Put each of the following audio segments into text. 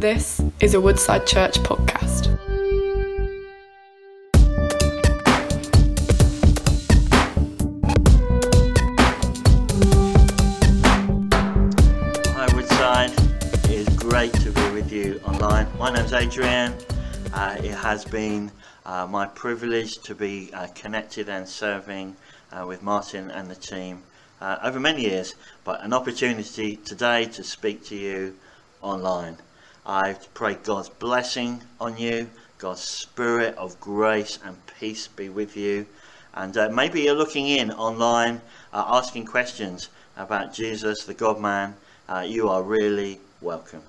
This is a Woodside Church podcast. Hi Woodside, it is great to be with you online. My name's Adrian. Uh, it has been uh, my privilege to be uh, connected and serving uh, with Martin and the team uh, over many years, but an opportunity today to speak to you online. I pray God's blessing on you, God's spirit of grace and peace be with you. And uh, maybe you're looking in online, uh, asking questions about Jesus, the God man. Uh, you are really welcome.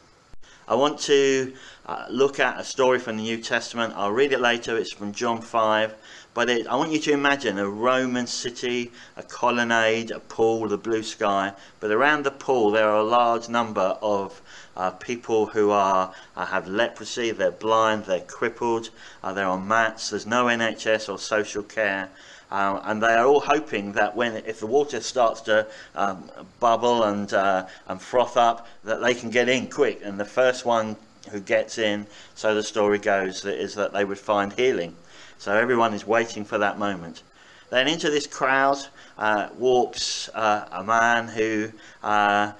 I want to uh, look at a story from the New Testament. I'll read it later. It's from John 5. But it, I want you to imagine a Roman city, a colonnade, a pool, the blue sky. But around the pool, there are a large number of uh, people who are uh, have leprosy. They're blind. They're crippled. Uh, they're on mats. There's no NHS or social care. Uh, and they are all hoping that when, if the water starts to um, bubble and uh, and froth up, that they can get in quick. And the first one who gets in, so the story goes, is that they would find healing. So everyone is waiting for that moment. Then into this crowd uh, walks uh, a man who, uh,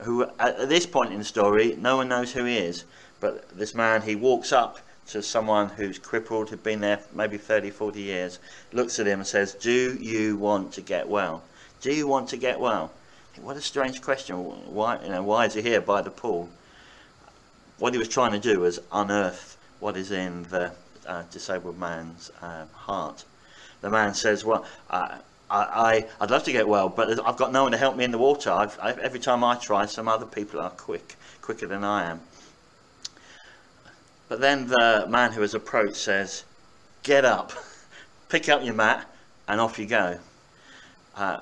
who at this point in the story, no one knows who he is. But this man, he walks up to someone who's crippled, who'd been there maybe 30, 40 years, looks at him and says, Do you want to get well? Do you want to get well? What a strange question. Why, you know, why is he here by the pool? What he was trying to do was unearth what is in the uh, disabled man's uh, heart. The man says, Well, uh, I, I, would love to get well, but I've got no one to help me in the water. I've, I, every time I try, some other people are quick, quicker than I am. But then the man who has approached says, Get up, pick up your mat, and off you go. Uh,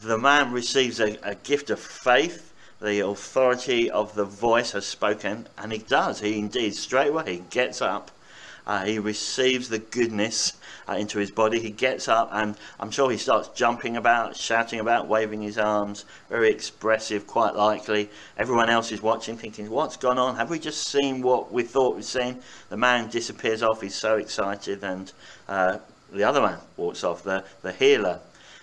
the man receives a, a, gift of faith. The authority of the voice has spoken, and he does. He indeed, straight away, he gets up. Uh, he receives the goodness uh, into his body. He gets up, and I'm sure he starts jumping about, shouting about, waving his arms, very expressive, quite likely. Everyone else is watching, thinking, What's gone on? Have we just seen what we thought we'd seen? The man disappears off, he's so excited, and uh, the other man walks off, the, the healer.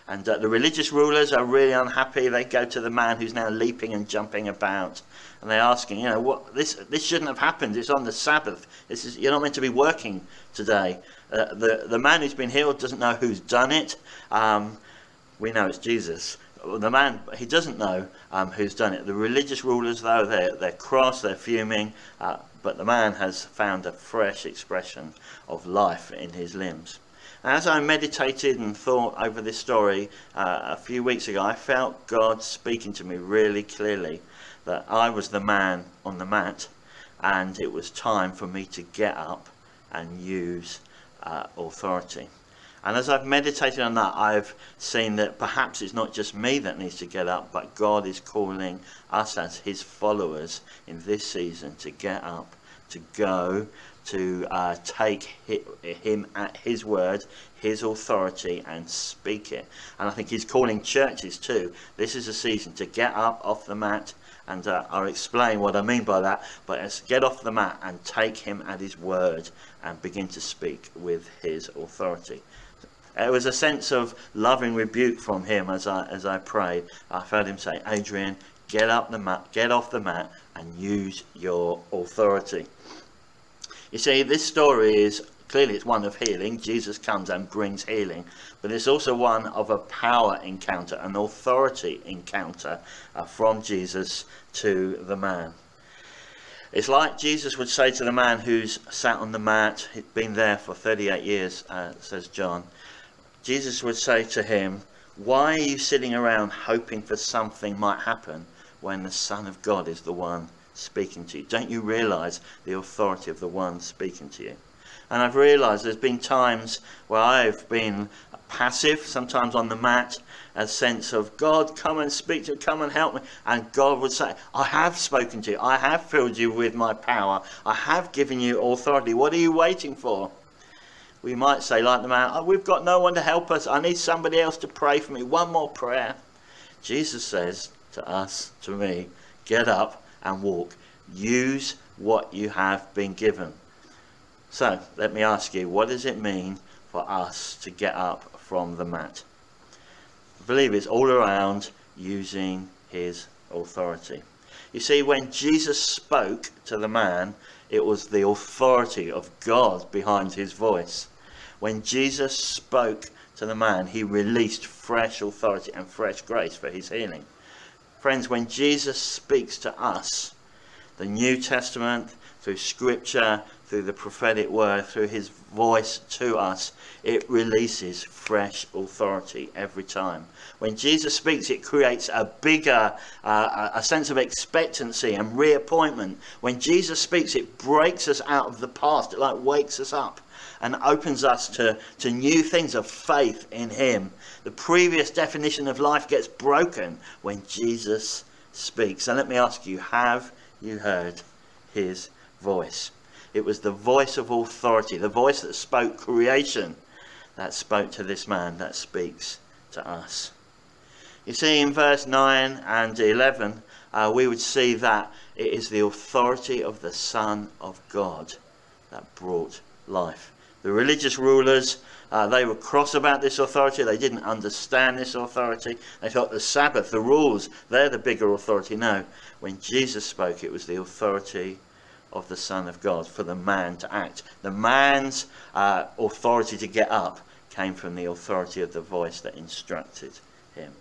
And uh, the religious rulers are really unhappy. They go to the man who's now leaping and jumping about, and they're asking, you know, what this this shouldn't have happened. It's on the Sabbath. This is you're not meant to be working today. Uh, the the man who's been healed doesn't know who's done it. Um, we know it's Jesus. The man he doesn't know um, who's done it. The religious rulers, though, they're they're cross, they're fuming, uh, but the man has found a fresh expression of life in his limbs. As I meditated and thought over this story uh, a few weeks ago, I felt God speaking to me really clearly that I was the man on the mat and it was time for me to get up and use uh, authority. And as I've meditated on that, I've seen that perhaps it's not just me that needs to get up, but God is calling us as His followers in this season to get up, to go, to uh, take him at his word, his authority, and speak it. And I think he's calling churches too. This is a season to get up off the mat, and uh, I'll explain what I mean by that. But it's get off the mat and take him at his word and begin to speak with his authority. It was a sense of loving rebuke from him as I as I prayed. I felt him say, "Adrian, get up the mat, get off the mat, and use your authority." You see, this story is clearly it's one of healing. Jesus comes and brings healing, but it's also one of a power encounter, an authority encounter uh, from Jesus to the man. It's like Jesus would say to the man who's sat on the mat, he'd been there for 38 years, uh, says John. Jesus would say to him, Why are you sitting around hoping for something might happen when the Son of God is the one speaking to you? Don't you realize the authority of the one speaking to you? And I've realized there's been times where I've been passive, sometimes on the mat, a sense of God, come and speak to, come and help me. And God would say, I have spoken to you, I have filled you with my power, I have given you authority. What are you waiting for? We might say, like the man, oh, we've got no one to help us. I need somebody else to pray for me. One more prayer. Jesus says to us, to me, get up and walk. Use what you have been given. So, let me ask you, what does it mean for us to get up from the mat? I believe it's all around using his authority. You see, when Jesus spoke to the man, it was the authority of God behind his voice. When Jesus spoke to the man, he released fresh authority and fresh grace for his healing. Friends, when Jesus speaks to us, the New Testament, through Scripture, through the prophetic word, through his voice to us, it releases fresh authority every time. When Jesus speaks, it creates a bigger, uh, a sense of expectancy and reappointment. When Jesus speaks, it breaks us out of the past. It like wakes us up and opens us to, to new things of faith in him. The previous definition of life gets broken when Jesus speaks. And let me ask you, have you heard his voice? It was the voice of authority, the voice that spoke creation, that spoke to this man, that speaks to us. You see, in verse 9 and 11, uh, we would see that it is the authority of the Son of God that brought life. The religious rulers, uh, they were cross about this authority. They didn't understand this authority. They thought the Sabbath, the rules, they're the bigger authority. No, when Jesus spoke, it was the authority of the Son of God for the man to act. The man's uh, authority to get up came from the authority of the voice that instructed him.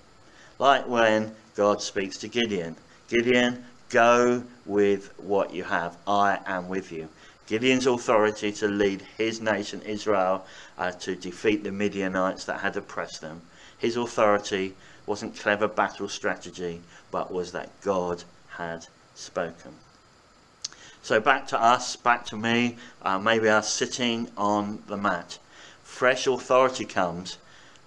Like when God speaks to Gideon Gideon, go with what you have. I am with you. Gideon's authority to lead his nation, Israel, uh, to defeat the Midianites that had oppressed them. His authority wasn't clever battle strategy, but was that God had spoken. So back to us, back to me, uh, maybe us sitting on the mat. Fresh authority comes,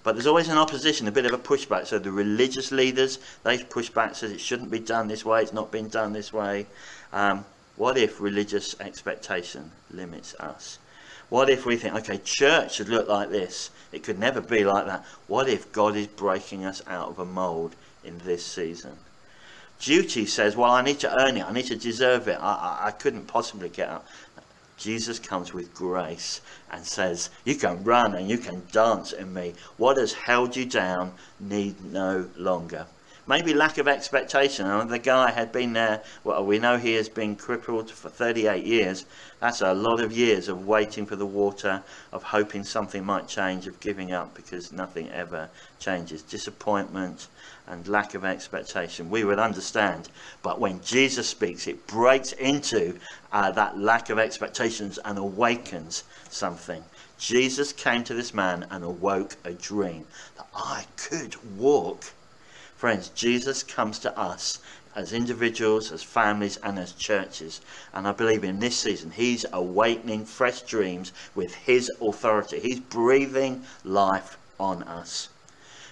but there's always an opposition, a bit of a pushback. So the religious leaders, they push back, says it shouldn't be done this way, it's not been done this way. Um, what if religious expectation limits us? What if we think, okay, church should look like this? It could never be like that. What if God is breaking us out of a mould in this season? Duty says, well, I need to earn it. I need to deserve it. I, I, I couldn't possibly get up. Jesus comes with grace and says, You can run and you can dance in me. What has held you down need no longer. Maybe lack of expectation. The guy had been there, well, we know he has been crippled for 38 years. That's a lot of years of waiting for the water, of hoping something might change, of giving up because nothing ever changes. Disappointment and lack of expectation. We would understand. But when Jesus speaks, it breaks into uh, that lack of expectations and awakens something. Jesus came to this man and awoke a dream that I could walk Friends, Jesus comes to us as individuals, as families, and as churches. And I believe in this season, He's awakening fresh dreams with His authority. He's breathing life on us.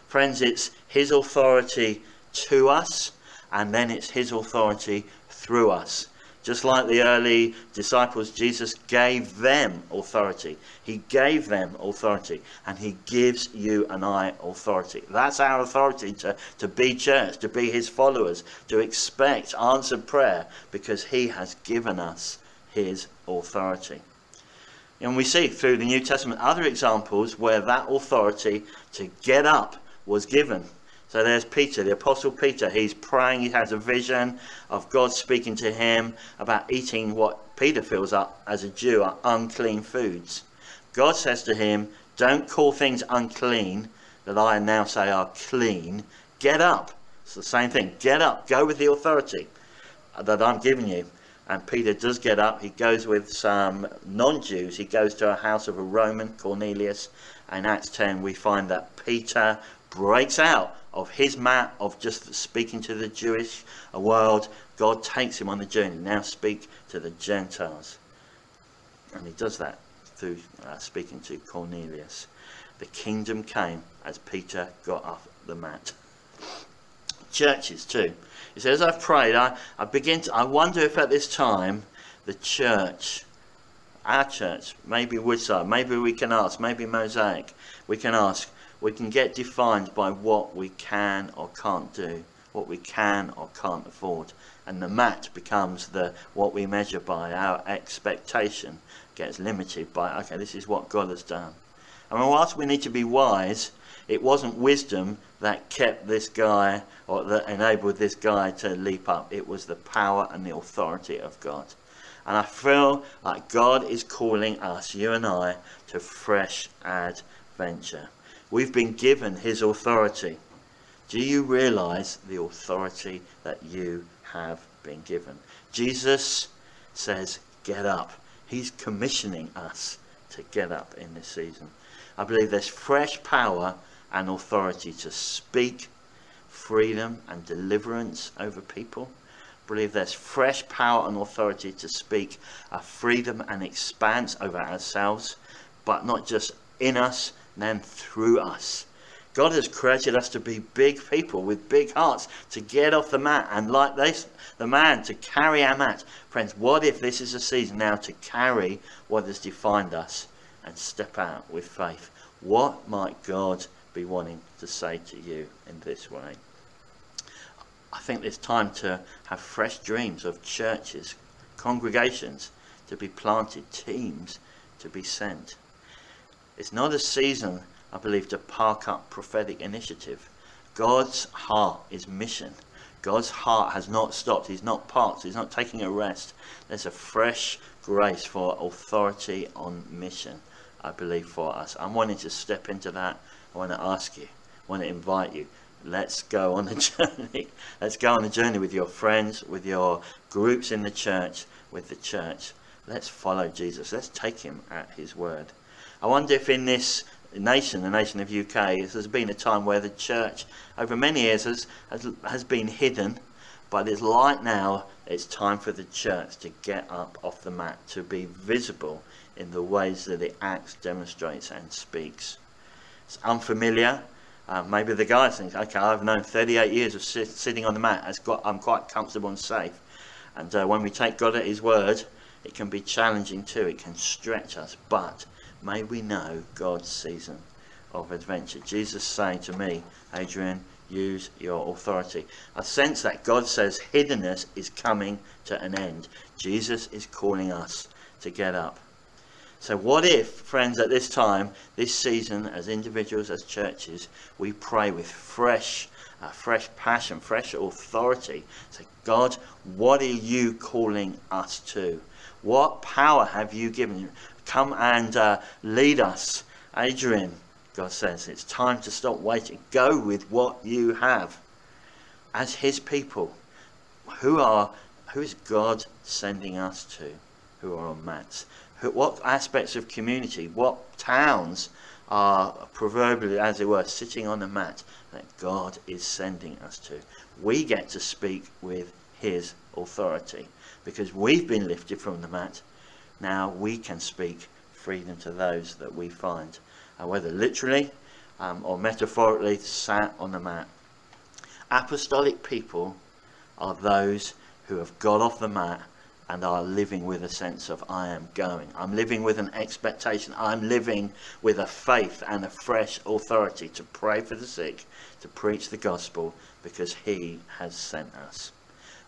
Friends, it's His authority to us, and then it's His authority through us. Just like the early disciples, Jesus gave them authority. He gave them authority, and He gives you and I authority. That's our authority to, to be church, to be His followers, to expect answered prayer, because He has given us His authority. And we see through the New Testament other examples where that authority to get up was given. So there's Peter, the Apostle Peter. He's praying, he has a vision of God speaking to him about eating what Peter feels up as a Jew are unclean foods. God says to him, Don't call things unclean that I now say are clean. Get up. It's the same thing. Get up. Go with the authority that I'm giving you. And Peter does get up. He goes with some non Jews. He goes to a house of a Roman, Cornelius. In Acts 10, we find that Peter breaks out of his mat of just speaking to the Jewish world, God takes him on the journey. Now speak to the Gentiles. And he does that through uh, speaking to Cornelius. The kingdom came as Peter got off the mat. Churches too. He says, I've prayed, I, I begin to, I wonder if at this time the church, our church, maybe Woodside, maybe we can ask, maybe Mosaic, we can ask, we can get defined by what we can or can't do, what we can or can't afford. and the mat becomes the what we measure by. Our expectation gets limited by okay, this is what God has done. And whilst we need to be wise, it wasn't wisdom that kept this guy or that enabled this guy to leap up. It was the power and the authority of God. And I feel like God is calling us, you and I, to fresh adventure. We've been given His authority. Do you realize the authority that you have been given? Jesus says, Get up. He's commissioning us to get up in this season. I believe there's fresh power and authority to speak freedom and deliverance over people. I believe there's fresh power and authority to speak a freedom and expanse over ourselves, but not just in us, then through us. God has created us to be big people with big hearts, to get off the mat and, like this, the man, to carry our mat. Friends, what if this is a season now to carry what has defined us and step out with faith? What might God be wanting to say to you in this way? I think it's time to have fresh dreams of churches, congregations to be planted, teams to be sent. It's not a season I believe, to park up prophetic initiative. God's heart is mission. God's heart has not stopped. He's not parked. He's not taking a rest. There's a fresh grace for authority on mission, I believe, for us. I'm wanting to step into that. I want to ask you, I want to invite you. Let's go on a journey. Let's go on a journey with your friends, with your groups in the church, with the church. Let's follow Jesus. Let's take him at his word. I wonder if in this nation, the nation of UK, there's been a time where the church, over many years, has, has, has been hidden. But it's like now, it's time for the church to get up off the mat, to be visible in the ways that it acts, demonstrates, and speaks. It's unfamiliar. Uh, maybe the guy thinks, okay, I've known 38 years of sit- sitting on the mat. Got, I'm quite comfortable and safe. And uh, when we take God at His word, it can be challenging too. It can stretch us. But may we know God's season of adventure. Jesus saying to me, Adrian, use your authority. I sense that God says hiddenness is coming to an end. Jesus is calling us to get up. So, what if, friends, at this time, this season, as individuals, as churches, we pray with fresh, uh, fresh passion, fresh authority? Say, God, what are you calling us to? What power have you given? Come and uh, lead us. Adrian, God says, it's time to stop waiting. Go with what you have. As his people, who are who is God sending us to who are on mats? Who, what aspects of community, what towns are proverbially, as it were, sitting on the mat that God is sending us to? We get to speak with his authority because we've been lifted from the mat now we can speak freedom to those that we find, uh, whether literally um, or metaphorically sat on the mat. Apostolic people are those who have got off the mat and are living with a sense of I am going. I'm living with an expectation. I'm living with a faith and a fresh authority to pray for the sick, to preach the gospel, because He has sent us.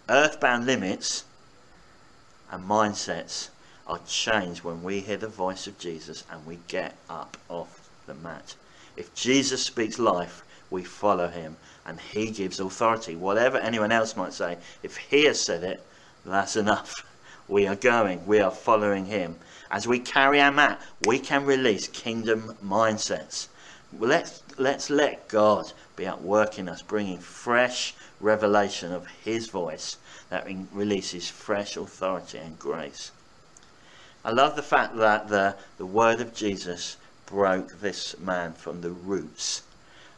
Earthbound limits and mindsets are changed when we hear the voice of Jesus and we get up off the mat. If Jesus speaks life, we follow him and he gives authority. Whatever anyone else might say, if he has said it, that's enough. We are going, we are following him. As we carry our mat, we can release kingdom mindsets. Let's, let's let God be at work in us, bringing fresh revelation of his voice that releases fresh authority and grace. I love the fact that the, the word of Jesus broke this man from the roots.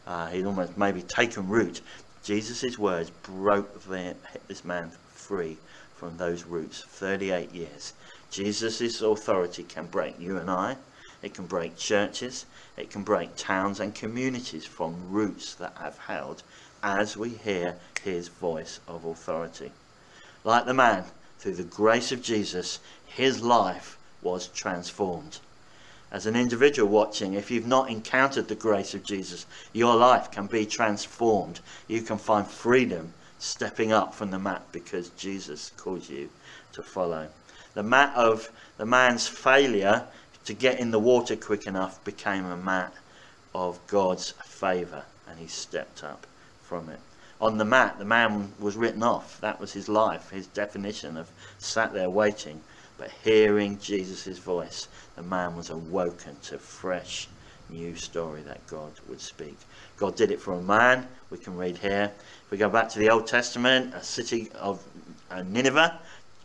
Uh, he'd almost maybe taken root. Jesus' words broke the, this man free from those roots. 38 years. Jesus' authority can break you and I. It can break churches. It can break towns and communities from roots that have held as we hear his voice of authority. Like the man, through the grace of Jesus, his life was transformed. As an individual watching, if you've not encountered the grace of Jesus, your life can be transformed. You can find freedom stepping up from the mat because Jesus calls you to follow. The mat of the man's failure to get in the water quick enough became a mat of God's favour, and he stepped up from it. On the mat, the man was written off. That was his life, his definition of sat there waiting. But hearing Jesus' voice, the man was awoken to fresh new story that God would speak. God did it for a man. We can read here. If we go back to the Old Testament, a city of uh, Nineveh,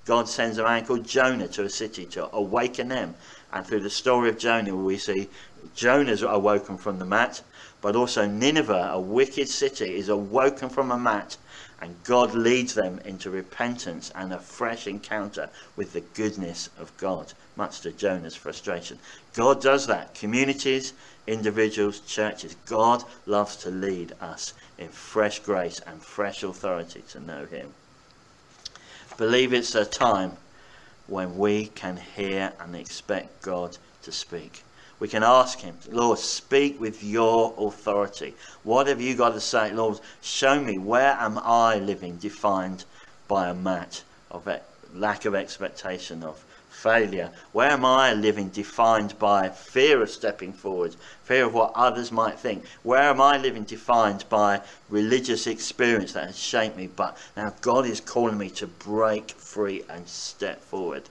God sends a man called Jonah to a city to awaken them. And through the story of Jonah, we see Jonah's awoken from the mat, but also Nineveh, a wicked city, is awoken from a mat, and God leads them into repentance and a fresh encounter with the goodness of God, much to Jonah's frustration. God does that. Communities, individuals, churches. God loves to lead us in fresh grace and fresh authority to know Him believe it's a time when we can hear and expect God to speak. We can ask Him, Lord, speak with your authority. What have you got to say? Lord, show me where am I living defined by a mat of lack of expectation, of failure? Where am I living defined by fear of stepping forward, fear of what others might think? Where am I living defined by religious experience that has shaped me? But now God is calling me to break free and step forward.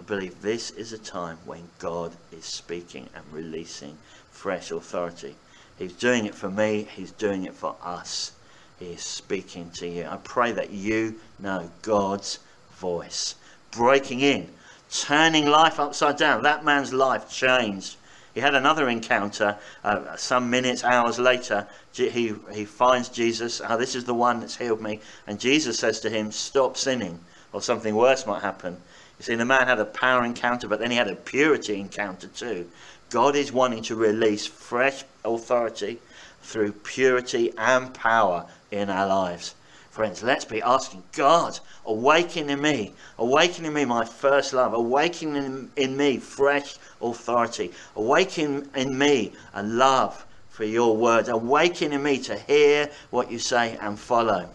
I believe this is a time when God is speaking and releasing fresh authority. He's doing it for me, He's doing it for us. He is speaking to you. I pray that you know God's voice breaking in turning life upside down. That man's life changed. He had another encounter uh, some minutes, hours later. He, he finds Jesus. Oh, this is the one that's healed me. And Jesus says to him, Stop sinning, or something worse might happen. You see, the man had a power encounter, but then he had a purity encounter too. God is wanting to release fresh authority through purity and power in our lives. Friends, let's be asking God, awaken in me, awaken in me my first love, awaken in, in me fresh authority, awaken in me a love for your word, awaken in me to hear what you say and follow.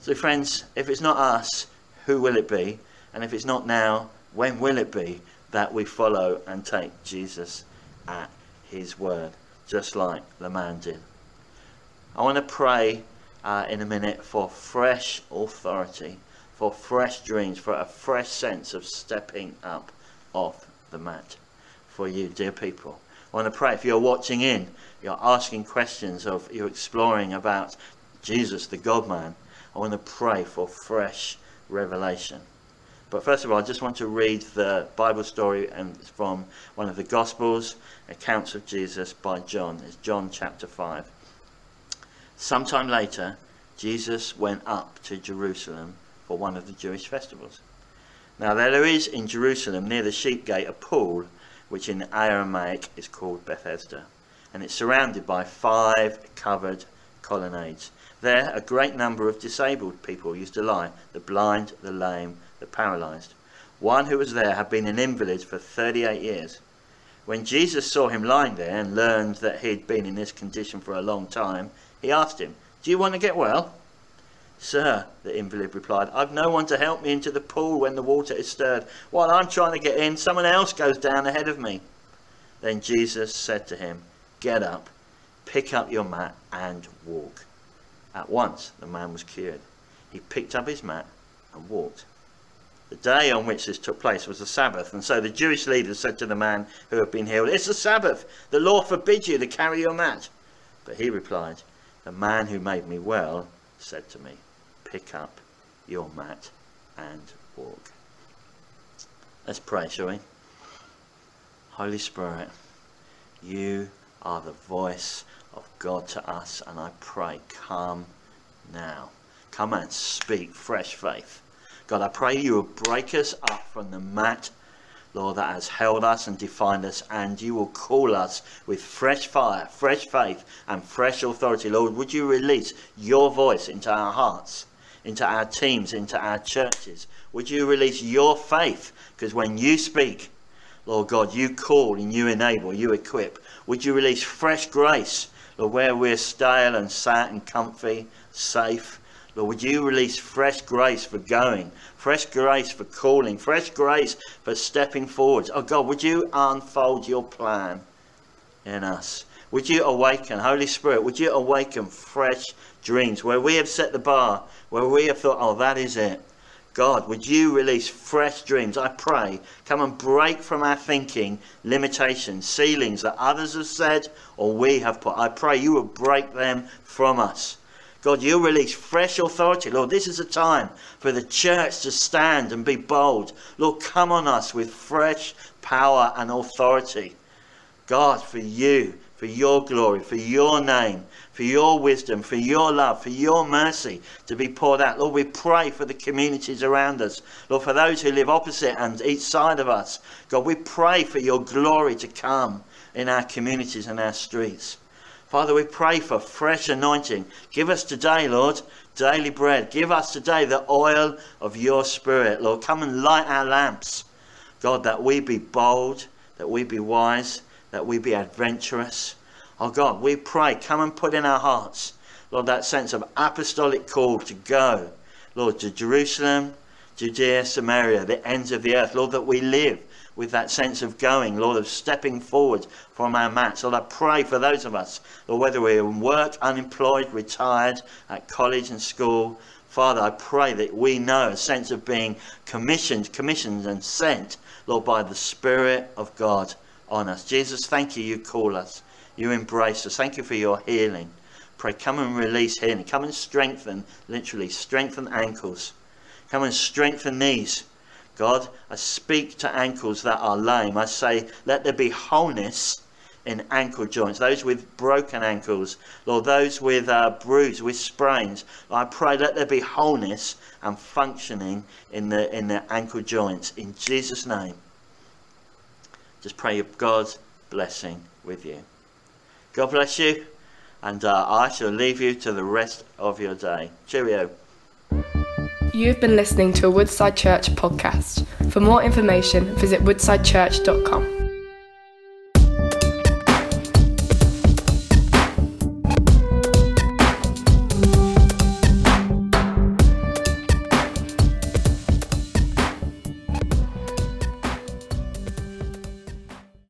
So, friends, if it's not us, who will it be? And if it's not now, when will it be that we follow and take Jesus at his word, just like the man did? I want to pray uh, in a minute for fresh authority, for fresh dreams, for a fresh sense of stepping up off the mat for you, dear people. I want to pray if you're watching in, you're asking questions of, you're exploring about Jesus, the God man. I want to pray for fresh revelation. But first of all, I just want to read the Bible story and from one of the Gospels, accounts of Jesus by John. It's John chapter 5. Sometime later, Jesus went up to Jerusalem for one of the Jewish festivals. Now, there is in Jerusalem, near the sheep gate, a pool which in Aramaic is called Bethesda, and it's surrounded by five covered colonnades. There, a great number of disabled people used to lie the blind, the lame, the paralyzed. One who was there had been an invalid for 38 years. When Jesus saw him lying there and learned that he had been in this condition for a long time, he asked him, Do you want to get well? Sir, the invalid replied, I've no one to help me into the pool when the water is stirred. While I'm trying to get in, someone else goes down ahead of me. Then Jesus said to him, Get up, pick up your mat, and walk. At once the man was cured. He picked up his mat and walked. The day on which this took place was the Sabbath, and so the Jewish leaders said to the man who had been healed, It's the Sabbath. The law forbids you to carry your mat. But he replied, the man who made me well said to me, Pick up your mat and walk. Let's pray, shall we? Holy Spirit, you are the voice of God to us, and I pray, come now. Come and speak fresh faith. God, I pray you will break us up from the mat Lord, that has held us and defined us, and you will call us with fresh fire, fresh faith, and fresh authority. Lord, would you release your voice into our hearts, into our teams, into our churches? Would you release your faith? Because when you speak, Lord God, you call and you enable, you equip. Would you release fresh grace, Lord, where we're stale and sat and comfy, safe? Lord, would you release fresh grace for going, fresh grace for calling, fresh grace for stepping forward? Oh God, would you unfold your plan in us? Would you awaken, Holy Spirit, would you awaken fresh dreams where we have set the bar, where we have thought, oh, that is it. God, would you release fresh dreams? I pray. Come and break from our thinking limitations, ceilings that others have said or we have put. I pray you will break them from us. God, you release fresh authority. Lord, this is a time for the church to stand and be bold. Lord, come on us with fresh power and authority. God, for you for your glory, for your name, for your wisdom, for your love, for your mercy to be poured out. Lord, we pray for the communities around us. Lord, for those who live opposite and each side of us. God, we pray for your glory to come in our communities and our streets. Father, we pray for fresh anointing. Give us today, Lord, daily bread. Give us today the oil of your spirit, Lord. Come and light our lamps. God, that we be bold, that we be wise, that we be adventurous. Oh God, we pray, come and put in our hearts, Lord, that sense of apostolic call to go, Lord, to Jerusalem, Judea, Samaria, the ends of the earth. Lord, that we live with that sense of going, Lord, of stepping forward from our mats. Lord, I pray for those of us, Lord, whether we're in work, unemployed, retired, at college and school. Father, I pray that we know a sense of being commissioned, commissioned and sent, Lord, by the Spirit of God on us. Jesus, thank you, you call us. You embrace us. Thank you for your healing. Pray, come and release healing. Come and strengthen, literally, strengthen ankles. Come and strengthen knees. God, I speak to ankles that are lame. I say, let there be wholeness in ankle joints, those with broken ankles, Lord, those with uh, bruises, with sprains. I pray let there be wholeness and functioning in the in the ankle joints in Jesus' name. Just pray God's blessing with you. God bless you, and uh, I shall leave you to the rest of your day. Cheerio. You've been listening to a Woodside Church podcast. For more information, visit woodsidechurch.com.